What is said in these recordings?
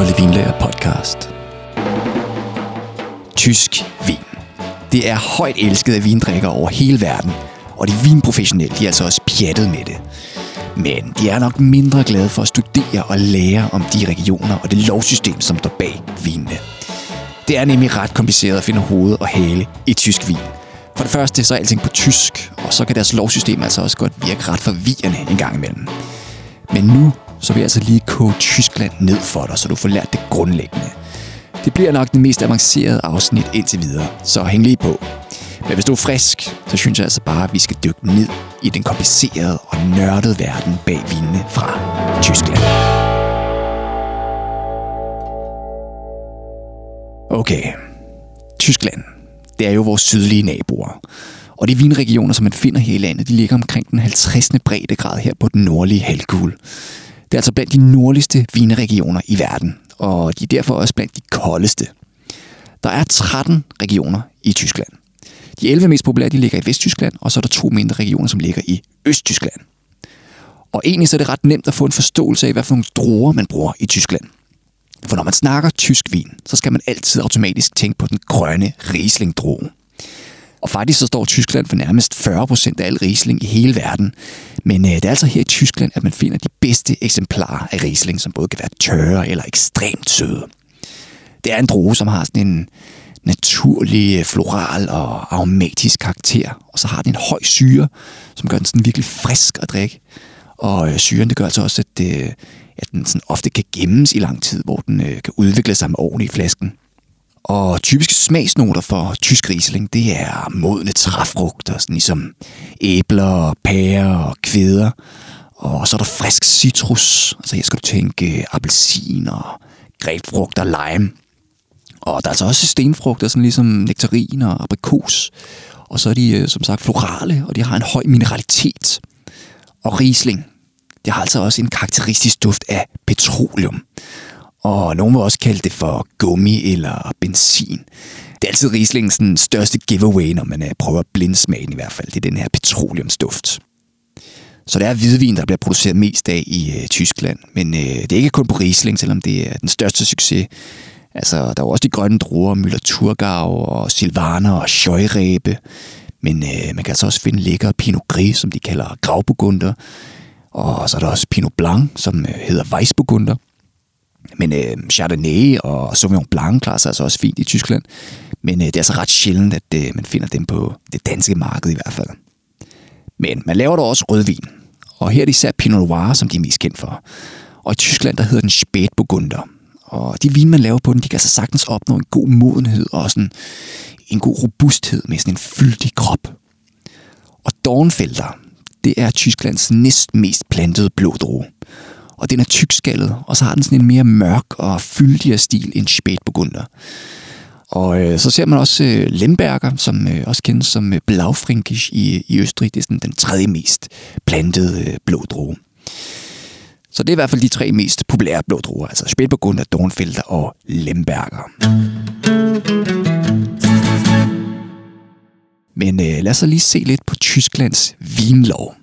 Kolde Vinlager podcast. Tysk vin. Det er højt elsket af vindrikkere over hele verden, og de vinprofessionelle de er altså også pjattet med det. Men de er nok mindre glade for at studere og lære om de regioner og det lovsystem, som står bag vinene. Det er nemlig ret kompliceret at finde hoved og hale i tysk vin. For det første så er alting på tysk, og så kan deres lovsystem altså også godt virke ret forvirrende en gang imellem. Men nu så vil jeg altså lige koge Tyskland ned for dig, så du får lært det grundlæggende. Det bliver nok det mest avancerede afsnit indtil videre, så hæng lige på. Men hvis du er frisk, så synes jeg altså bare, at vi skal dykke ned i den komplicerede og nørdede verden bag vinene fra Tyskland. Okay, Tyskland. Det er jo vores sydlige naboer. Og de vinregioner, som man finder her i landet, de ligger omkring den 50. breddegrad her på den nordlige halvkugle. Det er altså blandt de nordligste vinregioner i verden, og de er derfor også blandt de koldeste. Der er 13 regioner i Tyskland. De 11 mest populære de ligger i Vesttyskland, og så er der to mindre regioner, som ligger i Østtyskland. Og egentlig så er det ret nemt at få en forståelse af, hvad for nogle druer man bruger i Tyskland. For når man snakker tysk vin, så skal man altid automatisk tænke på den grønne Riesling-drue. Og faktisk så står Tyskland for nærmest 40 procent af al Riesling i hele verden. Men øh, det er altså her i Tyskland, at man finder de bedste eksemplarer af Riesling, som både kan være tørre eller ekstremt søde. Det er en droge, som har sådan en naturlig, øh, floral og aromatisk karakter. Og så har den en høj syre, som gør den sådan virkelig frisk at drikke. Og øh, syren, det gør altså også, at, øh, at den sådan ofte kan gemmes i lang tid, hvor den øh, kan udvikle sig med årene i flasken. Og typiske smagsnoter for tysk Riesling, det er modne træfrugter, sådan ligesom æbler, pærer og kvæder. Og så er der frisk citrus, altså her skal du tænke appelsin og grebfrugt og lime. Og der er altså også stenfrugter, sådan ligesom nektarin og aprikos. Og så er de øh, som sagt florale, og de har en høj mineralitet. Og Riesling, det har altså også en karakteristisk duft af petroleum. Og nogen vil også kalde det for gummi eller benzin. Det er altid Rieslingens største giveaway, når man øh, prøver at i hvert fald. Det er den her petroleumsduft. Så det er hvidvin, der bliver produceret mest af i øh, Tyskland. Men øh, det er ikke kun på Riesling, selvom det er den største succes. Altså, der er også de grønne druer, Müller Thurgau og Silvaner og Scheurebe. Men øh, man kan altså også finde lækker Pinot Gris, som de kalder Grauburgunder. Og så er der også Pinot Blanc, som øh, hedder Weissburgunder. Men øh, Chardonnay og Sauvignon Blanc klarer sig altså også fint i Tyskland. Men øh, det er altså ret sjældent, at øh, man finder dem på det danske marked i hvert fald. Men man laver der også rødvin. Og her er det især Pinot Noir, som de er mest kendt for. Og i Tyskland, der hedder den Spätburgunder. Og de vin, man laver på den, de kan altså sagtens opnå en god modenhed og sådan en god robusthed med sådan en fyldig krop. Og Dornfelder, det er Tysklands næst mest plantede blodrue og den er tykskallet, og så har den sådan en mere mørk og fyldigere stil end Spätburgunder. Og øh, så ser man også øh, Lemberger, som øh, også kendes som øh, Blaufränkisch i, i Østrig. Det er sådan den tredje mest plantede øh, blå droge. Så det er i hvert fald de tre mest populære blå druer, altså Spätburgunder, Dornfelder og Lemberger. Men øh, lad os så lige se lidt på Tysklands vinlov.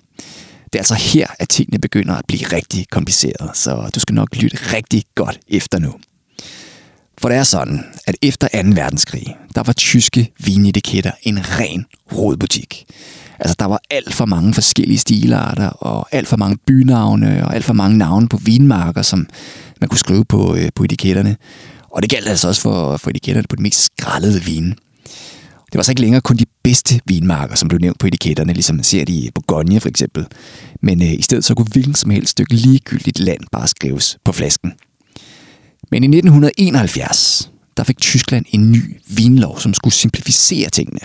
Det er altså her, at tingene begynder at blive rigtig komplicerede, så du skal nok lytte rigtig godt efter nu. For det er sådan, at efter 2. verdenskrig, der var tyske vinetiketter en ren rodbutik. Altså, der var alt for mange forskellige stilarter, og alt for mange bynavne, og alt for mange navne på vinmarker, som man kunne skrive på, øh, på etiketterne. Og det galt altså også for, for etiketterne på de mest skrællede vine. Det var så ikke længere kun de bedste vinmarker, som blev nævnt på etiketterne, ligesom man ser det i Bourgogne for eksempel. Men øh, i stedet så kunne hvilken som helst stykke ligegyldigt land bare skrives på flasken. Men i 1971, der fik Tyskland en ny vinlov, som skulle simplificere tingene.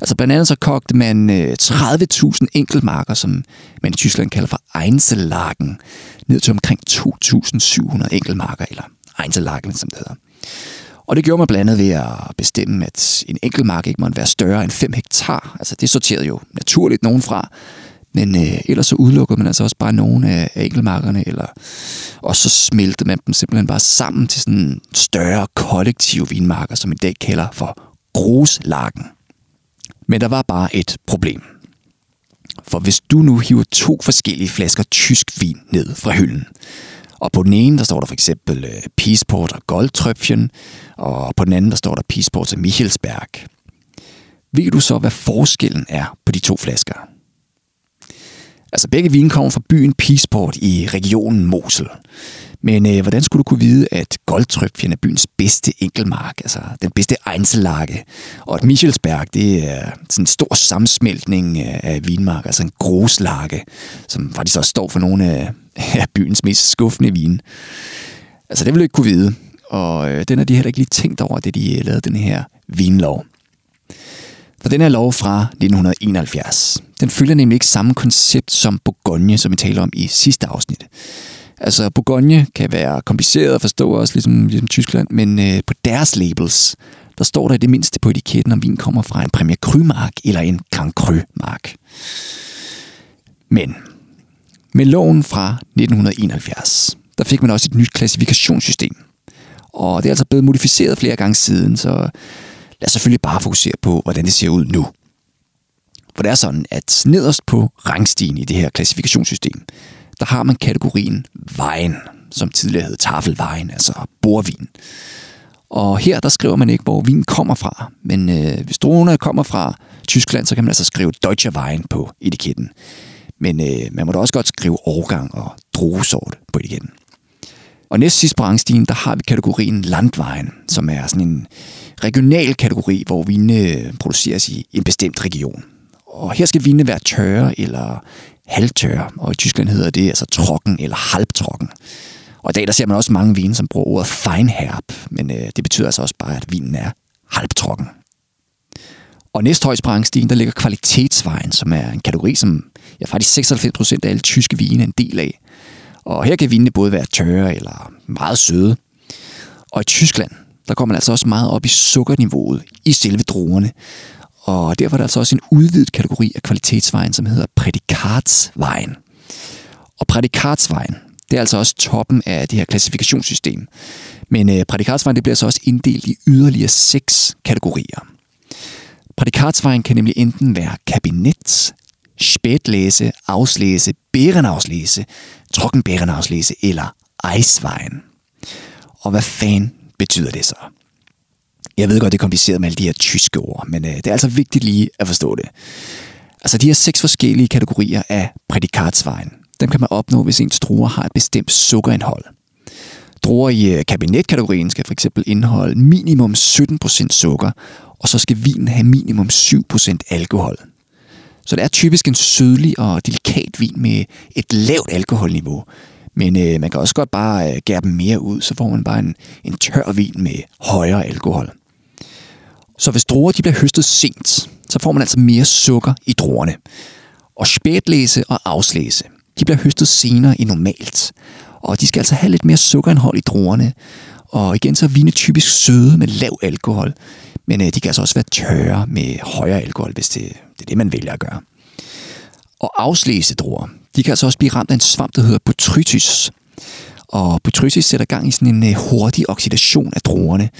Altså blandt andet så kogte man øh, 30.000 enkeltmarker, som man i Tyskland kalder for Einzellagen, ned til omkring 2.700 enkeltmarker, eller Einzellagen, som det hedder. Og det gjorde man blandt andet ved at bestemme, at en enkelt mark ikke måtte være større end 5 hektar. Altså det sorterede jo naturligt nogen fra, men øh, ellers så udelukkede man altså også bare nogle af, af enkeltmarkerne, eller, og så smeltede man dem simpelthen bare sammen til sådan større kollektive vinmarker, som i dag kalder for gruslarken. Men der var bare et problem. For hvis du nu hiver to forskellige flasker tysk vin ned fra hylden, og på den ene, der står der for eksempel øh, Peaceport og Goldtröpfchen, og på den anden, der står der Peaceport og Michelsberg. Ved du så, hvad forskellen er på de to flasker? Altså begge vine kommer fra byen Peaceport i regionen Mosel. Men øh, hvordan skulle du kunne vide, at Goldtröpfchen er byens bedste enkelmark, altså den bedste Einzellage, og at Michelsberg, det er sådan en stor sammensmeltning af vinmark, altså en groslage, som faktisk også står for nogle af, er byens mest skuffende vin. Altså det vil du ikke kunne vide, og øh, den har de heller ikke lige tænkt over, det de øh, lavede den her vinlov. For den her lov fra 1971, den følger nemlig ikke samme koncept som Bourgogne, som vi taler om i sidste afsnit. Altså, Bourgogne kan være kompliceret at forstå, også ligesom, ligesom Tyskland, men øh, på deres labels, der står der i det mindste på etiketten, om vin kommer fra en Premier Cru-mark eller en Grand Cru-mark. Men med loven fra 1971, der fik man også et nyt klassifikationssystem. Og det er altså blevet modificeret flere gange siden, så lad os selvfølgelig bare fokusere på, hvordan det ser ud nu. For det er sådan, at nederst på rangstigen i det her klassifikationssystem, der har man kategorien vejen, som tidligere hed tafelvejen, altså borvin. Og her der skriver man ikke, hvor vin kommer fra. Men øh, hvis druerne kommer fra Tyskland, så kan man altså skrive Deutsche Wein på etiketten. Men øh, man må da også godt skrive årgang og druesort på etiketten. Og næst sidst på rangstigen, der har vi kategorien Landvejen, som er sådan en regional kategori, hvor vinene produceres i en bestemt region. Og her skal vinene være tørre eller halvtørre, og i Tyskland hedder det altså trokken eller halvtrokken. Og i dag der ser man også mange vine, som bruger ordet feinherb, men øh, det betyder altså også bare, at vinen er halvtrokken. Og næsthøjst på rangstigen, der ligger kvalitetsvejen, som er en kategori, som ja, faktisk 96% af alle tyske vine er en del af. Og her kan vinene både være tørre eller meget søde. Og i Tyskland, der kommer man altså også meget op i sukkerniveauet i selve druerne. Og derfor er der altså også en udvidet kategori af kvalitetsvejen, som hedder prædikatsvejen. Og prædikatsvejen, det er altså også toppen af det her klassifikationssystem. Men øh, prædikatsvejen det bliver så også inddelt i yderligere seks kategorier. Prædikatsvejen kan nemlig enten være kabinet, spætlæse, Auslese, Beerenauslese, Trockenbeerenauslese eller Eiswein. Og hvad fanden betyder det så? Jeg ved godt, det er kompliceret med alle de her tyske ord, men øh, det er altså vigtigt lige at forstå det. Altså de her seks forskellige kategorier af prædikatsvejen, dem kan man opnå, hvis ens druer har et bestemt sukkerindhold. Druer i øh, kabinetkategorien skal fx indeholde minimum 17% sukker, og så skal vinen have minimum 7% alkohol. Så det er typisk en sødlig og delikat vin med et lavt alkoholniveau. Men øh, man kan også godt bare øh, gære dem mere ud, så får man bare en, en tør vin med højere alkohol. Så hvis druer de bliver høstet sent, så får man altså mere sukker i druerne. Og spætlæse og afslæse, de bliver høstet senere end normalt. Og de skal altså have lidt mere sukkerindhold i druerne. Og igen så er vine typisk søde med lav alkohol. Men øh, de kan altså også være tørre med højere alkohol, hvis det, det er det, man vælger at gøre. Og afslæsedruer, de kan altså også blive ramt af en svamp, der hedder botrytis. Og botrytis sætter gang i sådan en øh, hurtig oxidation af druerne.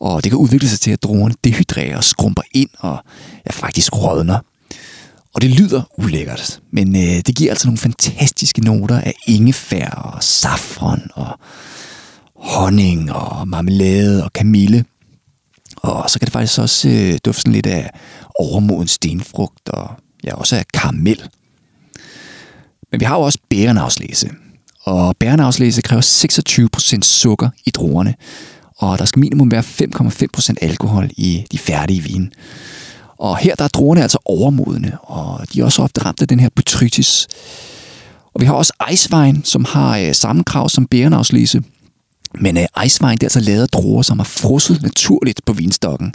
Og det kan udvikle sig til, at druerne dehydrerer og skrumper ind og ja, faktisk rådner. Og det lyder ulækkert, men øh, det giver altså nogle fantastiske noter af ingefær og safron og honning og marmelade og kamille. Og så kan det faktisk også øh, dufte sådan lidt af overmoden stenfrugt og ja, også af karamel. Men vi har jo også bærenavslæse. Og bærenavslæse kræver 26% sukker i druerne og der skal minimum være 5,5% alkohol i de færdige vine. Og her der er druerne altså overmodne, og de er også ofte ramt af den her botrytis. Og vi har også Eiswein, som har øh, samme krav som bærenavslæse, men øh, Eiswein det er altså lavet af druer, som har frosset naturligt på vinstokken.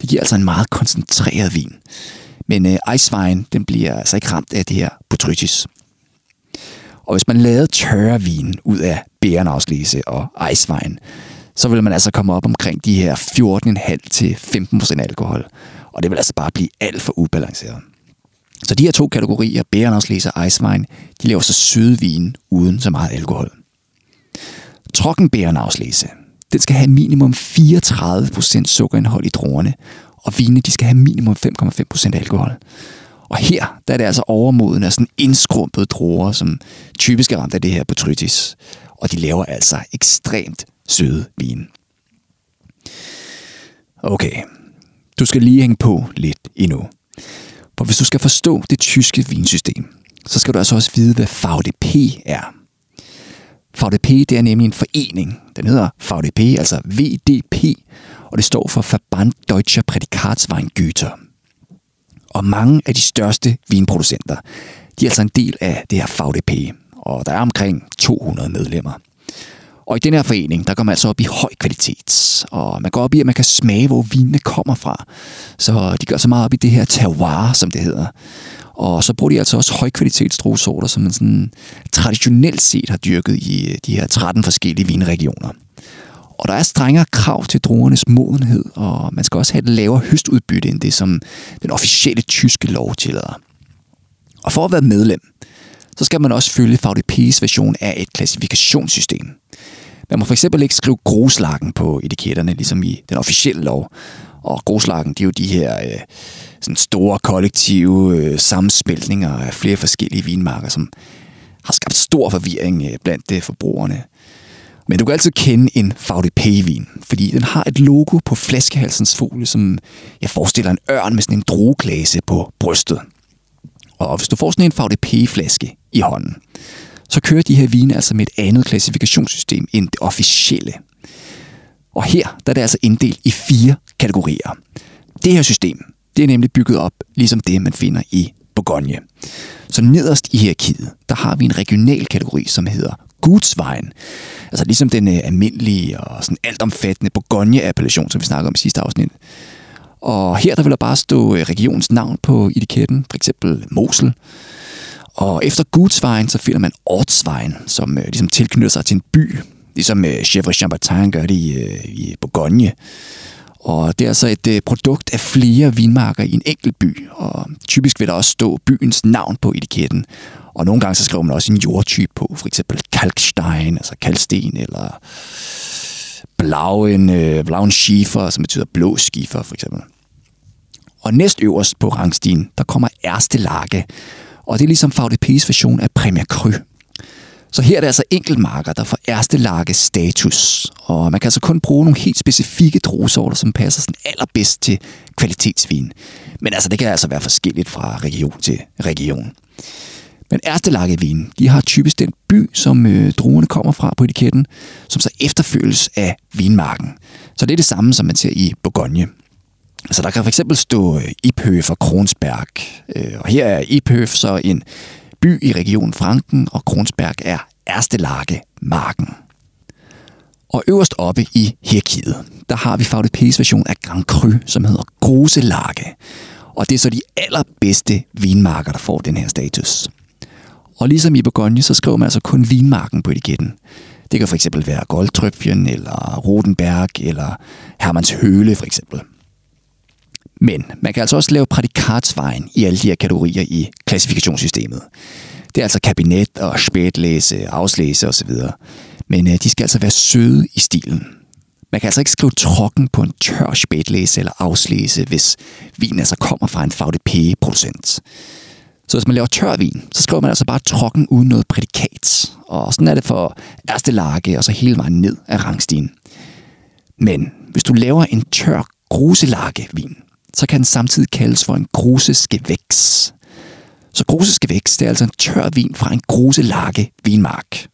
Det giver altså en meget koncentreret vin. Men øh, Eiswein, den bliver altså ikke ramt af det her botrytis. Og hvis man lavede tørre vin ud af bærenafslæse og Eiswein, så vil man altså komme op omkring de her 14,5 til 15% alkohol. Og det vil altså bare blive alt for ubalanceret. Så de her to kategorier, bærenafslæse og Eiswein, de laver så søde vin uden så meget alkohol. Trockenbærenafslæse, den skal have minimum 34% sukkerindhold i druerne, og vinene de skal have minimum 5,5% alkohol. Og her der er det altså overmoden af sådan indskrumpede druer, som typisk er ramt af det her botrytis. Og de laver altså ekstremt søde vin. Okay, du skal lige hænge på lidt endnu. For hvis du skal forstå det tyske vinsystem, så skal du altså også vide, hvad VDP er. VDP det er nemlig en forening. Den hedder VDP, altså VDP, og det står for Verband Deutscher Prädikatsweingüter. Og mange af de største vinproducenter, de er altså en del af det her VDP, og der er omkring 200 medlemmer. Og i den her forening, der går man altså op i høj kvalitet. Og man går op i, at man kan smage, hvor vinene kommer fra. Så de gør så meget op i det her terroir, som det hedder. Og så bruger de altså også højkvalitetsdruesorter, som man sådan traditionelt set har dyrket i øh, de her 13 forskellige vinregioner. Og der er strengere krav til druernes modenhed, og man skal også have et lavere høstudbytte end det, som den officielle tyske lov tillader. Og for at være medlem, så skal man også følge VDP's version af et klassifikationssystem. Man må for eksempel ikke skrive gruslagen på etiketterne, ligesom i den officielle lov. Og gruslagen, det er jo de her øh, sådan store kollektive øh, sammensmeltninger af flere forskellige vinmarker, som har skabt stor forvirring øh, blandt øh, forbrugerne. Men du kan altid kende en VDP-vin, fordi den har et logo på flaskehalsens folie, som jeg forestiller en ørn med sådan en drueklase på brystet. Og hvis du får sådan en VDP-flaske i hånden, så kører de her vine altså med et andet klassifikationssystem end det officielle. Og her der er det altså inddelt i fire kategorier. Det her system, det er nemlig bygget op ligesom det, man finder i Bourgogne. Så nederst i hierarkiet, der har vi en regional kategori, som hedder Gudsvejen. Altså ligesom den øh, almindelige og sådan altomfattende Bourgogne-appellation, som vi snakkede om i sidste afsnit. Og her der vil der bare stå øh, regionens navn på etiketten, for eksempel Mosel. Og efter Gudsvejen, så finder man Ortsvejen, som øh, ligesom tilknytter sig til en by, ligesom øh, Chèvre Chambertin gør det i, øh, i Bourgogne. Og det er altså et øh, produkt af flere vinmarker i en enkelt by, og typisk vil der også stå byens navn på etiketten. Og nogle gange så skriver man også en jordtype på, for eksempel kalkstein, altså kalksten, eller blauen, øh, blauen schiefer, som betyder blå skifer, for eksempel. Og næst øverst på rangstien, der kommer Erste Lage, og det er ligesom VDP's version af Premier Cru. Så her er det altså enkeltmarker, der får Erste Lage status, og man kan altså kun bruge nogle helt specifikke druesorter, som passer sådan allerbedst til kvalitetsvin. Men altså, det kan altså være forskelligt fra region til region. Men ærstelakkevinen, de har typisk den by, som øh, druerne kommer fra på etiketten, som så efterfølges af vinmarken. Så det er det samme, som man ser i Bourgogne. Så der kan for eksempel stå øh, Iphøf og Kronsberg. Øh, og her er Iphøf så en by i regionen Franken, og Kronsberg er Erstelage marken. Og øverst oppe i hierarkiet, der har vi VDP's version af Grand Cru, som hedder Gruselage. Og det er så de allerbedste vinmarker, der får den her status. Og ligesom i Bourgogne, så skriver man altså kun vinmarken på etiketten. Det kan for eksempel være Goldtrøpfjen, eller Rodenberg, eller Hermans Høle for eksempel. Men man kan altså også lave prædikatsvejen i alle de her kategorier i klassifikationssystemet. Det er altså kabinet og spætlæse, afslæse osv. Men øh, de skal altså være søde i stilen. Man kan altså ikke skrive trokken på en tør spætlæse eller afslæse, hvis vinen altså kommer fra en VDP-producent. Så hvis man laver tør vin, så skriver man altså bare trokken uden noget prædikat. Og sådan er det for ærste Lage og så hele vejen ned af rangstigen. Men hvis du laver en tør gruselakkevin, så kan den samtidig kaldes for en gruseskeveks. Så gruseskeveks, det er altså en tør vin fra en gruselage vinmark.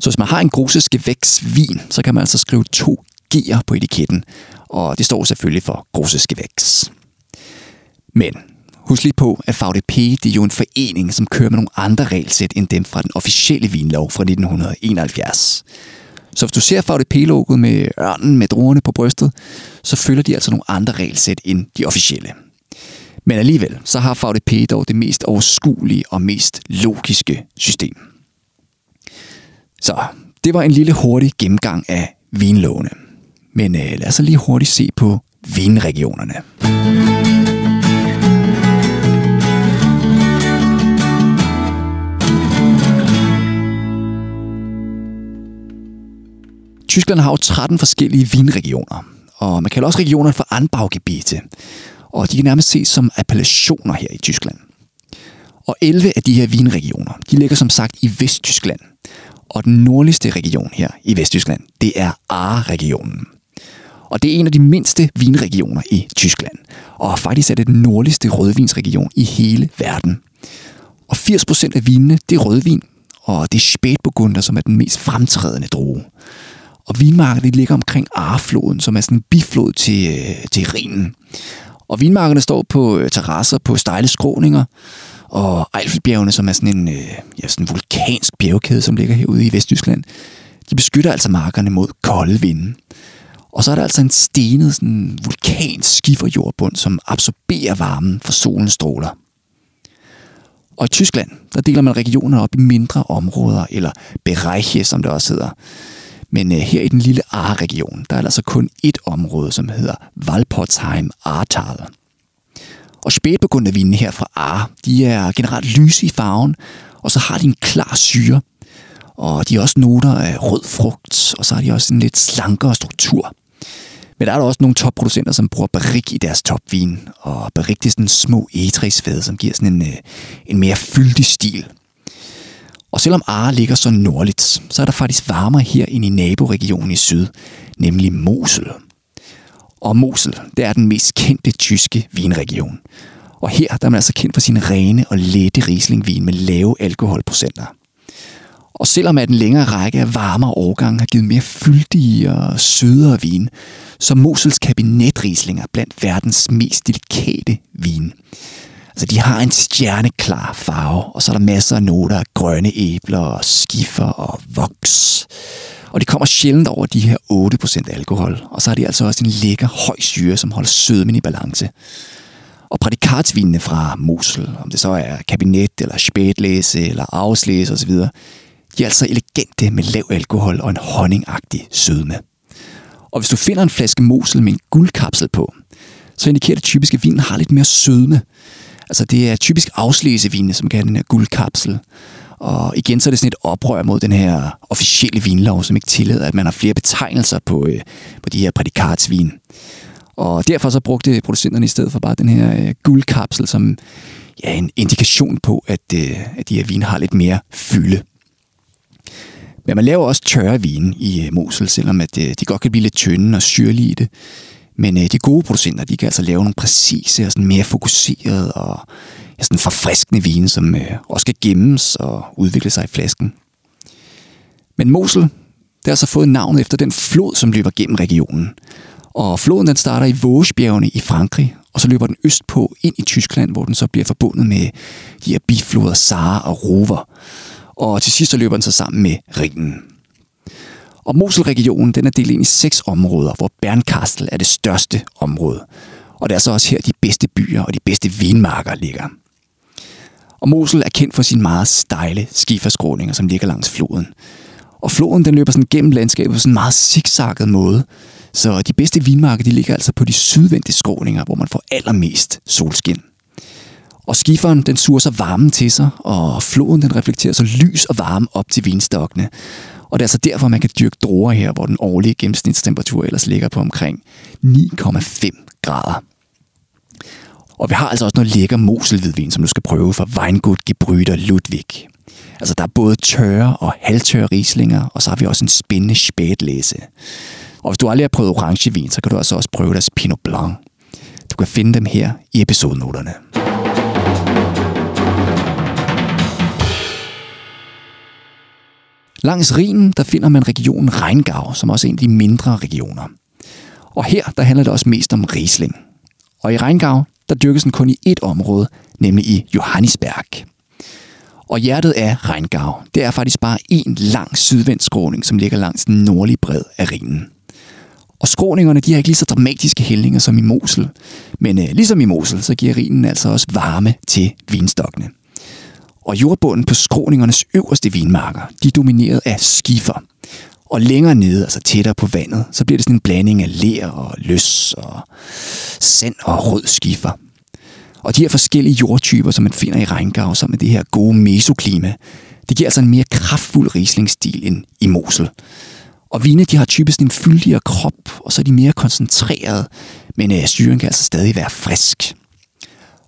Så hvis man har en gruseskeveks vin, så kan man altså skrive to G'er på etiketten, og det står selvfølgelig for gruseskeveks. Men husk lige på, at VDP det er jo en forening, som kører med nogle andre regelsæt end dem fra den officielle vinlov fra 1971. Så hvis du ser VDP-logoet med ørnen med druerne på brystet, så følger de altså nogle andre regelsæt end de officielle. Men alligevel, så har VDP dog det mest overskuelige og mest logiske system. Så det var en lille hurtig gennemgang af vinlovene. Men øh, lad os lige hurtigt se på vinregionerne. Tyskland har jo 13 forskellige vinregioner, og man kalder også regionerne for Anbaugebiete, og de kan nærmest ses som appellationer her i Tyskland. Og 11 af de her vinregioner, de ligger som sagt i Vesttyskland. Og den nordligste region her i Vesttyskland, det er Ahr-regionen. Og det er en af de mindste vinregioner i Tyskland. Og faktisk er det den nordligste rødvinsregion i hele verden. Og 80% af vinene, det er rødvin, og det er Spätburgunder, som er den mest fremtrædende droge. Og vinmarkerne ligger omkring Arfloden, som er sådan en biflod til, øh, til Rhinen. Og vinmarkerne står på øh, terrasser på stejle skråninger, og Eiffelbjergene, som er sådan en, øh, ja, sådan en vulkansk bjergkæde, som ligger herude i Vesttyskland, de beskytter altså markerne mod kolde vinde. Og så er der altså en stenet sådan vulkansk skiferjordbund, som absorberer varmen fra solens stråler. Og i Tyskland, der deler man regioner op i mindre områder, eller Bereiche, som det også hedder. Men øh, her i den lille Aar-region, der er der altså kun et område, som hedder Valpotsheim Ahrtal. Og spætbegundervinene her fra Aar, de er generelt lyse i farven, og så har de en klar syre. Og de har også noter af rød frugt, og så har de også en lidt slankere struktur. Men der er der også nogle topproducenter, som bruger barik i deres topvin. Og barik det er sådan små egetræsfade, som giver sådan en, øh, en mere fyldig stil. Og selvom Are ligger så nordligt, så er der faktisk varmere her end i naboregionen i syd, nemlig Mosel. Og Mosel, det er den mest kendte tyske vinregion. Og her der er man altså kendt for sin rene og lette Rieslingvin med lave alkoholprocenter. Og selvom at en længere række af varmere årgange har givet mere fyldige og sødere vin, så Mosels kabinetrislinger blandt verdens mest delikate vin. Så de har en stjerneklar farve, og så er der masser af noter af grønne æbler, og skiffer og voks. Og de kommer sjældent over de her 8% alkohol, og så har de altså også en lækker høj syre, som holder sødmen i balance. Og prædikatsvinene fra Mosel, om det så er kabinet, eller spætlæse, eller afslæse osv., de er altså elegante med lav alkohol og en honningagtig sødme. Og hvis du finder en flaske Mosel med en guldkapsel på, så indikerer det typisk, at vinen har lidt mere sødme. Altså det er typisk afslæsevine, som kan have den her guldkapsel. Og igen så er det sådan et oprør mod den her officielle vinlov, som ikke tillader, at man har flere betegnelser på, øh, på de her prædikatsvin. Og derfor så brugte producenterne i stedet for bare den her øh, guldkapsel som ja, en indikation på, at, øh, at de her vine har lidt mere fylde. Men man laver også tørre vine i øh, Mosel, selvom at, øh, de godt kan blive lidt tynde og syrlige i det. Men øh, de gode producenter, de kan altså lave nogle præcise og sådan mere fokuserede og ja, sådan forfriskende vine, som øh, også kan gemmes og udvikle sig i flasken. Men Mosel, det har så fået navnet efter den flod, som løber gennem regionen. Og floden den starter i Vosgebjergene i Frankrig, og så løber den østpå ind i Tyskland, hvor den så bliver forbundet med de her bifloder Saar og Rover og til sidst så løber den så sammen med Rhinen. Og Moselregionen den er delt ind i seks områder, hvor Bernkastel er det største område. Og det er så også her, de bedste byer og de bedste vinmarker ligger. Og Mosel er kendt for sine meget stejle skiferskråninger, som ligger langs floden. Og floden den løber sådan gennem landskabet på sådan en meget zigzagget måde. Så de bedste vinmarker de ligger altså på de sydvendte skråninger, hvor man får allermest solskin. Og skiferen den suger så varmen til sig, og floden den reflekterer så lys og varme op til vinstokkene. Og det er altså derfor, man kan dyrke druer her, hvor den årlige gennemsnitstemperatur ellers ligger på omkring 9,5 grader. Og vi har altså også noget lækker moselhvidvin, som du skal prøve fra Weingut Gebrüder Ludwig. Altså der er både tørre og halvtørre rislinger, og så har vi også en spændende spætlæse. Og hvis du aldrig har prøvet orangevin, så kan du altså også prøve deres Pinot Blanc. Du kan finde dem her i episodenoterne. Langs Rhinen, der finder man regionen Rheingau, som også er en af de mindre regioner. Og her, der handler det også mest om Riesling. Og i Rheingau, der dyrkes den kun i et område, nemlig i Johannisberg. Og hjertet af Rheingau, det er faktisk bare en lang sydvendt skråning, som ligger langs den nordlige bred af Rhinen. Og skråningerne, de har ikke lige så dramatiske hældninger som i Mosel. Men øh, ligesom i Mosel, så giver Rhinen altså også varme til vinstokkene. Og jordbunden på skråningernes øverste vinmarker, de er domineret af skifer. Og længere nede, altså tættere på vandet, så bliver det sådan en blanding af ler og løs og sand og rød skifer. Og de her forskellige jordtyper, som man finder i Rheingau, som med det her gode mesoklima, det giver altså en mere kraftfuld rislingstil end i Mosel. Og vine, de har typisk en fyldigere krop, og så er de mere koncentreret, men øh, syren kan altså stadig være frisk.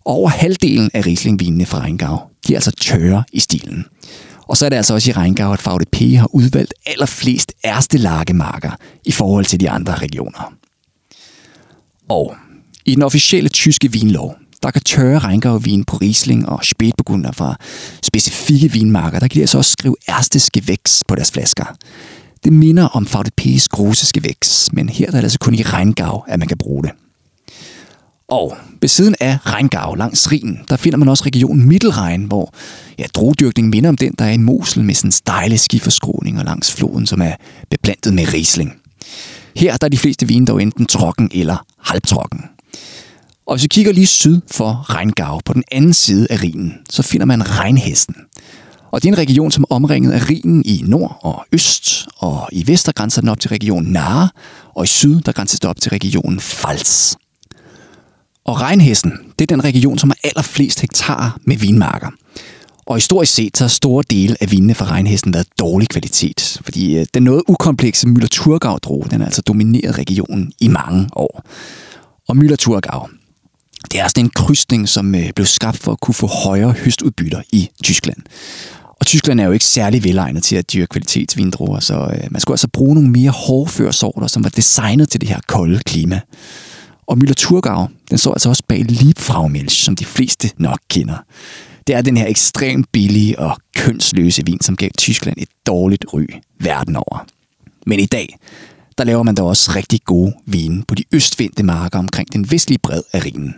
Over halvdelen af Riesling-vinene fra Rheingau, de er altså tørre i stilen. Og så er det altså også i Rheingau, at Faude P har udvalgt allerflest ærstelagemarker i forhold til de andre regioner. Og i den officielle tyske vinlov, der kan tørre Rheingau-vin på Riesling og Spätburgunder fra specifikke vinmarker, der kan de altså også skrive ærste vækst på deres flasker. Det minder om Faude P's gruse vækst, men her er det altså kun i Rheingau, at man kan bruge det. Og ved siden af Rheingau langs Rhinen, der finder man også regionen Mittelrhein, hvor ja, drogdyrkning minder om den, der er i Mosel med sådan stejle skiferskråninger langs floden, som er beplantet med Riesling. Her der er de fleste vine dog enten trokken eller halvtrokken. Og hvis vi kigger lige syd for Rheingau, på den anden side af Rhinen, så finder man Rheinhessen. Og det er en region, som er omringet af Rhinen i nord og øst, og i vest der grænser den op til regionen Nahe, og i syd der grænser det op til regionen Pfalz. Og Rheinhessen, det er den region, som har allerflest hektar med vinmarker. Og historisk set så har store dele af vinene fra Rheinhessen været dårlig kvalitet, fordi øh, den noget ukomplekse Müller-Thurgau-droge, den har altså domineret regionen i mange år. Og Müller-Thurgau, det er sådan en krydsning, som øh, blev skabt for at kunne få højere høstudbytter i Tyskland. Og Tyskland er jo ikke særlig velegnet til at dyrke kvalitetsvindruer, så øh, man skulle altså bruge nogle mere hårdføre sorter, som var designet til det her kolde klima. Og Müller Thurgau, den står altså også bag Liebfraumilch, som de fleste nok kender. Det er den her ekstremt billige og kønsløse vin, som gav Tyskland et dårligt ry verden over. Men i dag, der laver man da også rigtig gode vine på de østvendte marker omkring den vestlige bred af Rhinen.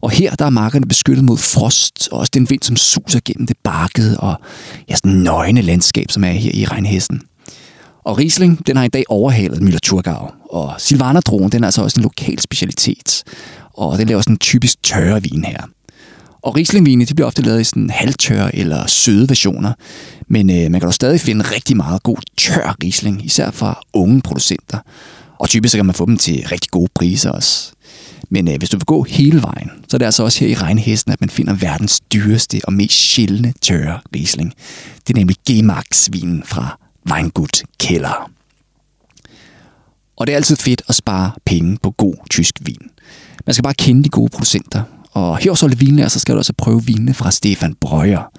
Og her der er markerne beskyttet mod frost, og også den vind, som suser gennem det barkede og ja, sådan nøgne landskab, som er her i Regnhesten. Og Riesling, den har i dag overhalet Müller Thurgau. Og Silvaner-druen, den er altså også en lokal specialitet. Og den laver sådan en typisk tørre vin her. Og Riesling-vine, de bliver ofte lavet i sådan halvtørre eller søde versioner. Men øh, man kan dog stadig finde rigtig meget god tør Riesling, især fra unge producenter. Og typisk så kan man få dem til rigtig gode priser også. Men øh, hvis du vil gå hele vejen, så er det altså også her i Regnhesten, at man finder verdens dyreste og mest sjældne tørre Riesling. Det er nemlig Gemax-vinen fra Weingut Keller. Og det er altid fedt at spare penge på god tysk vin. Man skal bare kende de gode producenter. Og her hos Ole så skal du også prøve vinene fra Stefan Brøyer.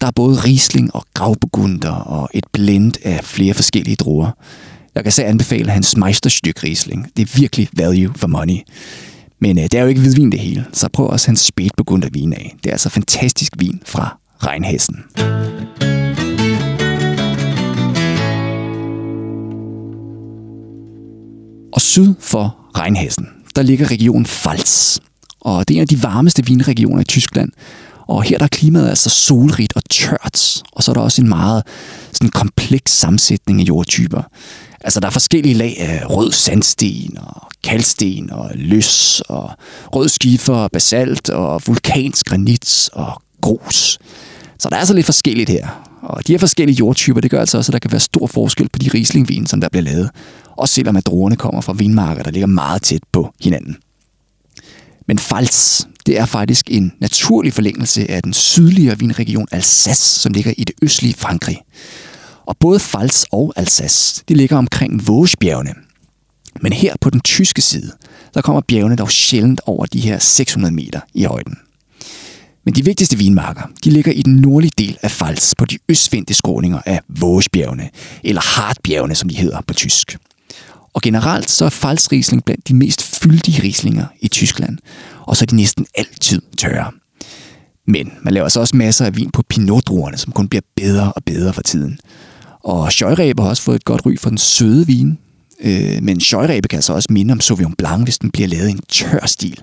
Der er både Riesling og Grauburgunder og et blend af flere forskellige druer. Jeg kan så anbefale hans Meisterstyk Riesling. Det er virkelig value for money. Men øh, det er jo ikke hvidvin det hele, så prøv også hans Spätburgunder vin af. Det er altså fantastisk vin fra Rheinhessen. Syd for Rheinhessen, der ligger regionen Pfalz. Og det er en af de varmeste vinregioner i Tyskland. Og her der er klimaet altså solrigt og tørt. Og så er der også en meget sådan kompleks sammensætning af jordtyper. Altså der er forskellige lag af rød sandsten og kalksten og løs og rød skifer, og basalt og vulkansk granit og grus. Så der er altså lidt forskelligt her. Og de her forskellige jordtyper, det gør altså også, at der kan være stor forskel på de rislingvin, som der bliver lavet. Også selvom at druerne kommer fra vinmarker, der ligger meget tæt på hinanden. Men Pfalz, det er faktisk en naturlig forlængelse af den sydligere vinregion Alsace, som ligger i det østlige Frankrig. Og både Pfalz og Alsace, de ligger omkring Vosgebjergene. Men her på den tyske side, der kommer bjergene dog sjældent over de her 600 meter i højden. Men de vigtigste vinmarker, de ligger i den nordlige del af Pfalz på de østvendte skråninger af Vosgebjergene, eller Hartbjergene, som de hedder på tysk. Og generelt så er Pfalz blandt de mest fyldige rislinger i Tyskland, og så er de næsten altid tørre. Men man laver så også masser af vin på pinotdruerne, som kun bliver bedre og bedre for tiden. Og Scheurebe har også fået et godt ry for den søde vin, øh, men Scheurebe kan altså også minde om Sauvignon Blanc, hvis den bliver lavet i en tør stil.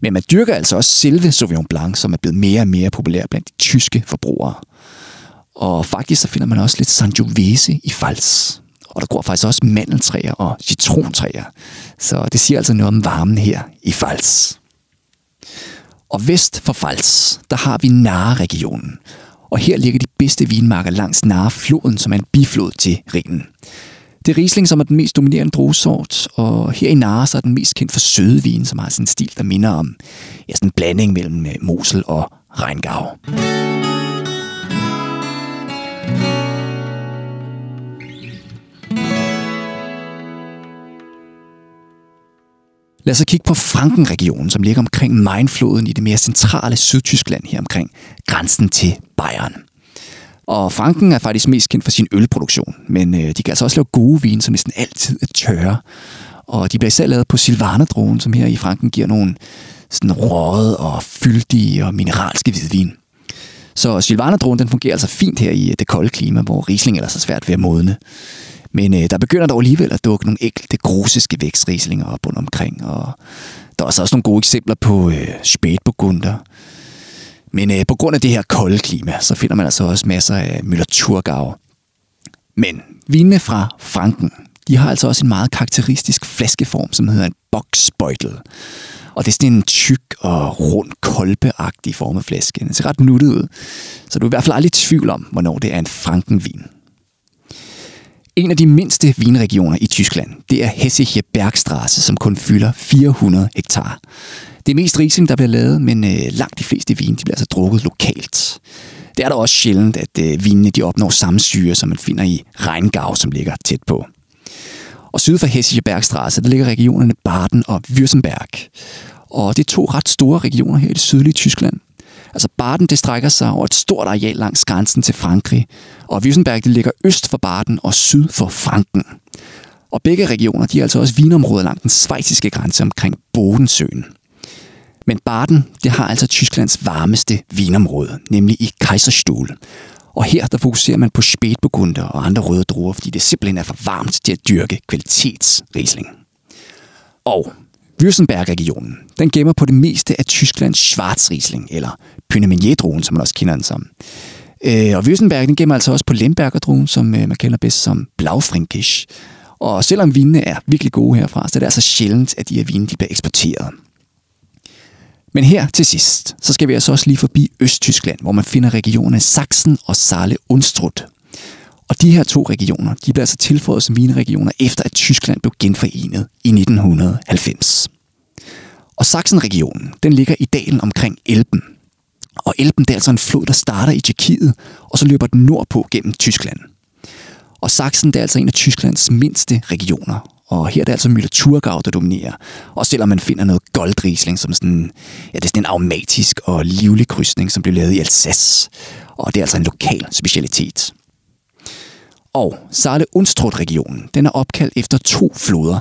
Men man dyrker altså også selve Sauvignon Blanc, som er blevet mere og mere populær blandt de tyske forbrugere. Og faktisk så finder man også lidt Sangiovese i Pfalz. Og der gror faktisk også mandeltræer og citrontræer. Så det siger altså noget om varmen her i Pfalz. Og vest for Pfalz, der har vi Nare-regionen. Og her ligger de bedste vinmarker langs Nare-floden, som er en biflod til Rhinen. Det er Riesling, som er den mest dominerende druesort, og her i Nare så er den mest kendt for søde vin, som har sådan en stil, der minder om ja, sådan en blanding mellem øh, Mosel og Rheingau. Lad os så kigge på Frankenregionen, som ligger omkring Mainfloden i det mere centrale Sydtyskland her omkring grænsen til Bayern. Og Franken er faktisk mest kendt for sin ølproduktion, men øh, de kan altså også lave gode vine, som næsten altid er tørre. Og de bliver især lavet på Silvanerdrogen, som her i Franken giver nogle sådan røde og fyldige og mineralske hvidvin. Så Silvanerdrogen den fungerer altså fint her i det kolde klima, hvor Riesling ellers er svært ved at modne. Men øh, der begynder dog alligevel at dukke nogle enkelte grusiske vækstrislinger op rundt omkring, og der er også nogle gode eksempler på øh, spætburgunder. Men øh, på grund af det her kolde klima, så finder man altså også masser af Müller-Thurgau. Men vinene fra Franken, de har altså også en meget karakteristisk flaskeform, som hedder en boxbeutel. Og det er sådan en tyk og rund, kolbeagtig form af flaske. Den ser ret nuttet ud, så du er i hvert fald aldrig i tvivl om, hvornår det er en Frankenvin. En af de mindste vinregioner i Tyskland, det er Hessische Bergstraße, som kun fylder 400 hektar. Det er mest Riesling, der bliver lavet, men øh, langt de fleste vine de bliver altså drukket lokalt. Det er da også sjældent, at øh, vinene de opnår samme syre, som man finder i Rheingau, som ligger tæt på. Og syd for Hessische Bergstraße, der ligger regionerne Baden og Württemberg. Og det er to ret store regioner her i det sydlige Tyskland. Altså Baden, det strækker sig over et stort areal langs grænsen til Frankrig, og Wiesenberg det ligger øst for Baden og syd for Franken. Og begge regioner, de er altså også vinområder langs den svejsiske grænse omkring Bodensøen. Men Baden, det har altså Tysklands varmeste vinområde, nemlig i Kaiserstuhl. Og her der fokuserer man på spætburgunder og andre røde druer, fordi det simpelthen er for varmt til at dyrke kvalitetsrisling. Og Württemberg-regionen, den gemmer på det meste af Tysklands Schwarzriesling, eller Pynemenier-druen, som man også kender den som. Øh, og Würzenberg, den gemmer altså også på Lemberger-druen, som øh, man kender bedst som Blaufränkisch. Og selvom vinene er virkelig gode herfra, så er det altså sjældent, at de her vine de bliver eksporteret. Men her til sidst, så skal vi altså også lige forbi Østtyskland, hvor man finder regionerne Sachsen og Saale Unstrut. Og de her to regioner, de blev altså tilføjet som vinregioner efter at Tyskland blev genforenet i 1990. Og Sachsenregionen, den ligger i dalen omkring Elben. Og Elben det er altså en flod, der starter i Tjekkiet, og så løber den nordpå gennem Tyskland. Og Sachsen det er altså en af Tysklands mindste regioner, og her er det altså Müller-Thurgau, der dominerer. Og selvom man finder noget goldrisling, som sådan, ja, det er sådan en aromatisk og livlig krydsning, som blev lavet i Alsace. Og det er altså en lokal specialitet. Og Saale Unstrut regionen den er opkaldt efter to floder.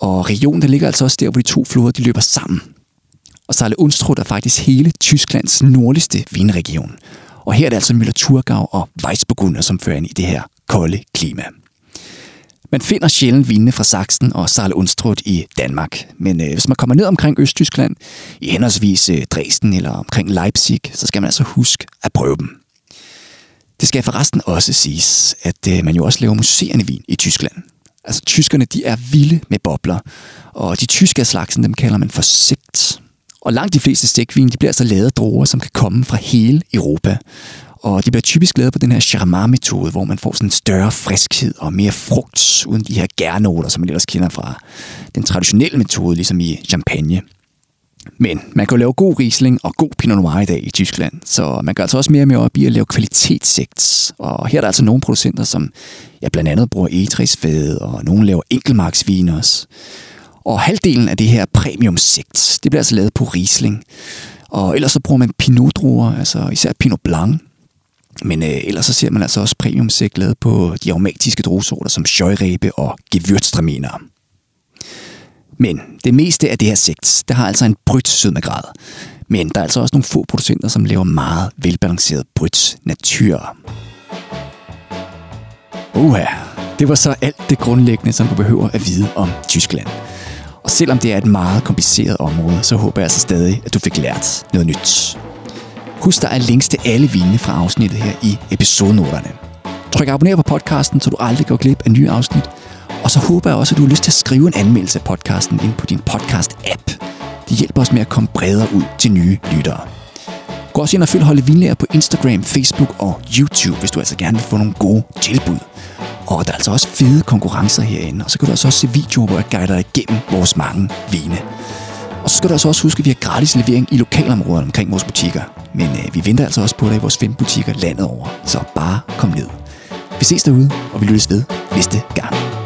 Og regionen der ligger altså også der, hvor de to floder de løber sammen. Og Saale Unstrut er faktisk hele Tysklands nordligste vinregion. Og her er det altså Müller-Thurgau og Weissburgunder, som fører ind i det her kolde klima. Man finder sjældent vinene fra Sachsen og Saale Unstrut i Danmark. Men øh, hvis man kommer ned omkring Østtyskland, i henholdsvis øh, Dresden eller omkring Leipzig, så skal man altså huske at prøve dem. Det skal forresten også siges, at øh, man jo også laver museerne vin i Tyskland. Altså tyskerne, de er vilde med bobler, og de tyske af slagsen, dem kalder man for sigt. Og langt de fleste stikvin, de bliver altså lavet af druer, som kan komme fra hele Europa. Og de bliver typisk lavet på den her Charmat-metode, hvor man får sådan en større friskhed og mere frugt, uden de her gærnoter, som man ellers kender fra den traditionelle metode, ligesom i champagne. Men man kan jo lave god Riesling og god Pinot Noir i dag i Tyskland, så man gør altså også mere og mere op i at lave kvalitetssigt. Og her er der altså nogle producenter, som ja, blandt andet bruger egetræsfade, og nogle laver enkelmarksvin også. Og halvdelen af det her premium sigt, det bliver altså lavet på Riesling. Og ellers så bruger man pinotdruer, altså især Pinot Blanc. Men øh, ellers så ser man altså også premium sigt lavet på de aromatiske druesorter som Scheurebe og Gewürztraminer. Men det meste af det her sigt, det har altså en brydt sødmegrad. Men der er altså også nogle få producenter, som laver meget velbalanceret brydt natur. Uha, det var så alt det grundlæggende, som du behøver at vide om Tyskland. Og selvom det er et meget kompliceret område, så håber jeg altså stadig, at du fik lært noget nyt. Husk, der er links til alle vinene fra afsnittet her i episodenoterne. Tryk abonner på podcasten, så du aldrig går glip af nye afsnit. Og så håber jeg også, at du har lyst til at skrive en anmeldelse af podcasten ind på din podcast-app. Det hjælper os med at komme bredere ud til nye lyttere. Gå også ind og følg Holde Vinlærer på Instagram, Facebook og YouTube, hvis du altså gerne vil få nogle gode tilbud. Og der er altså også fede konkurrencer herinde, og så kan du altså også se videoer, hvor jeg guider dig igennem vores mange vine. Og så skal du altså også huske, at vi har gratis levering i lokalområderne omkring vores butikker. Men øh, vi venter altså også på dig i vores fem butikker landet over. Så bare kom ned. Vi ses derude, og vi lyttes ved næste gang.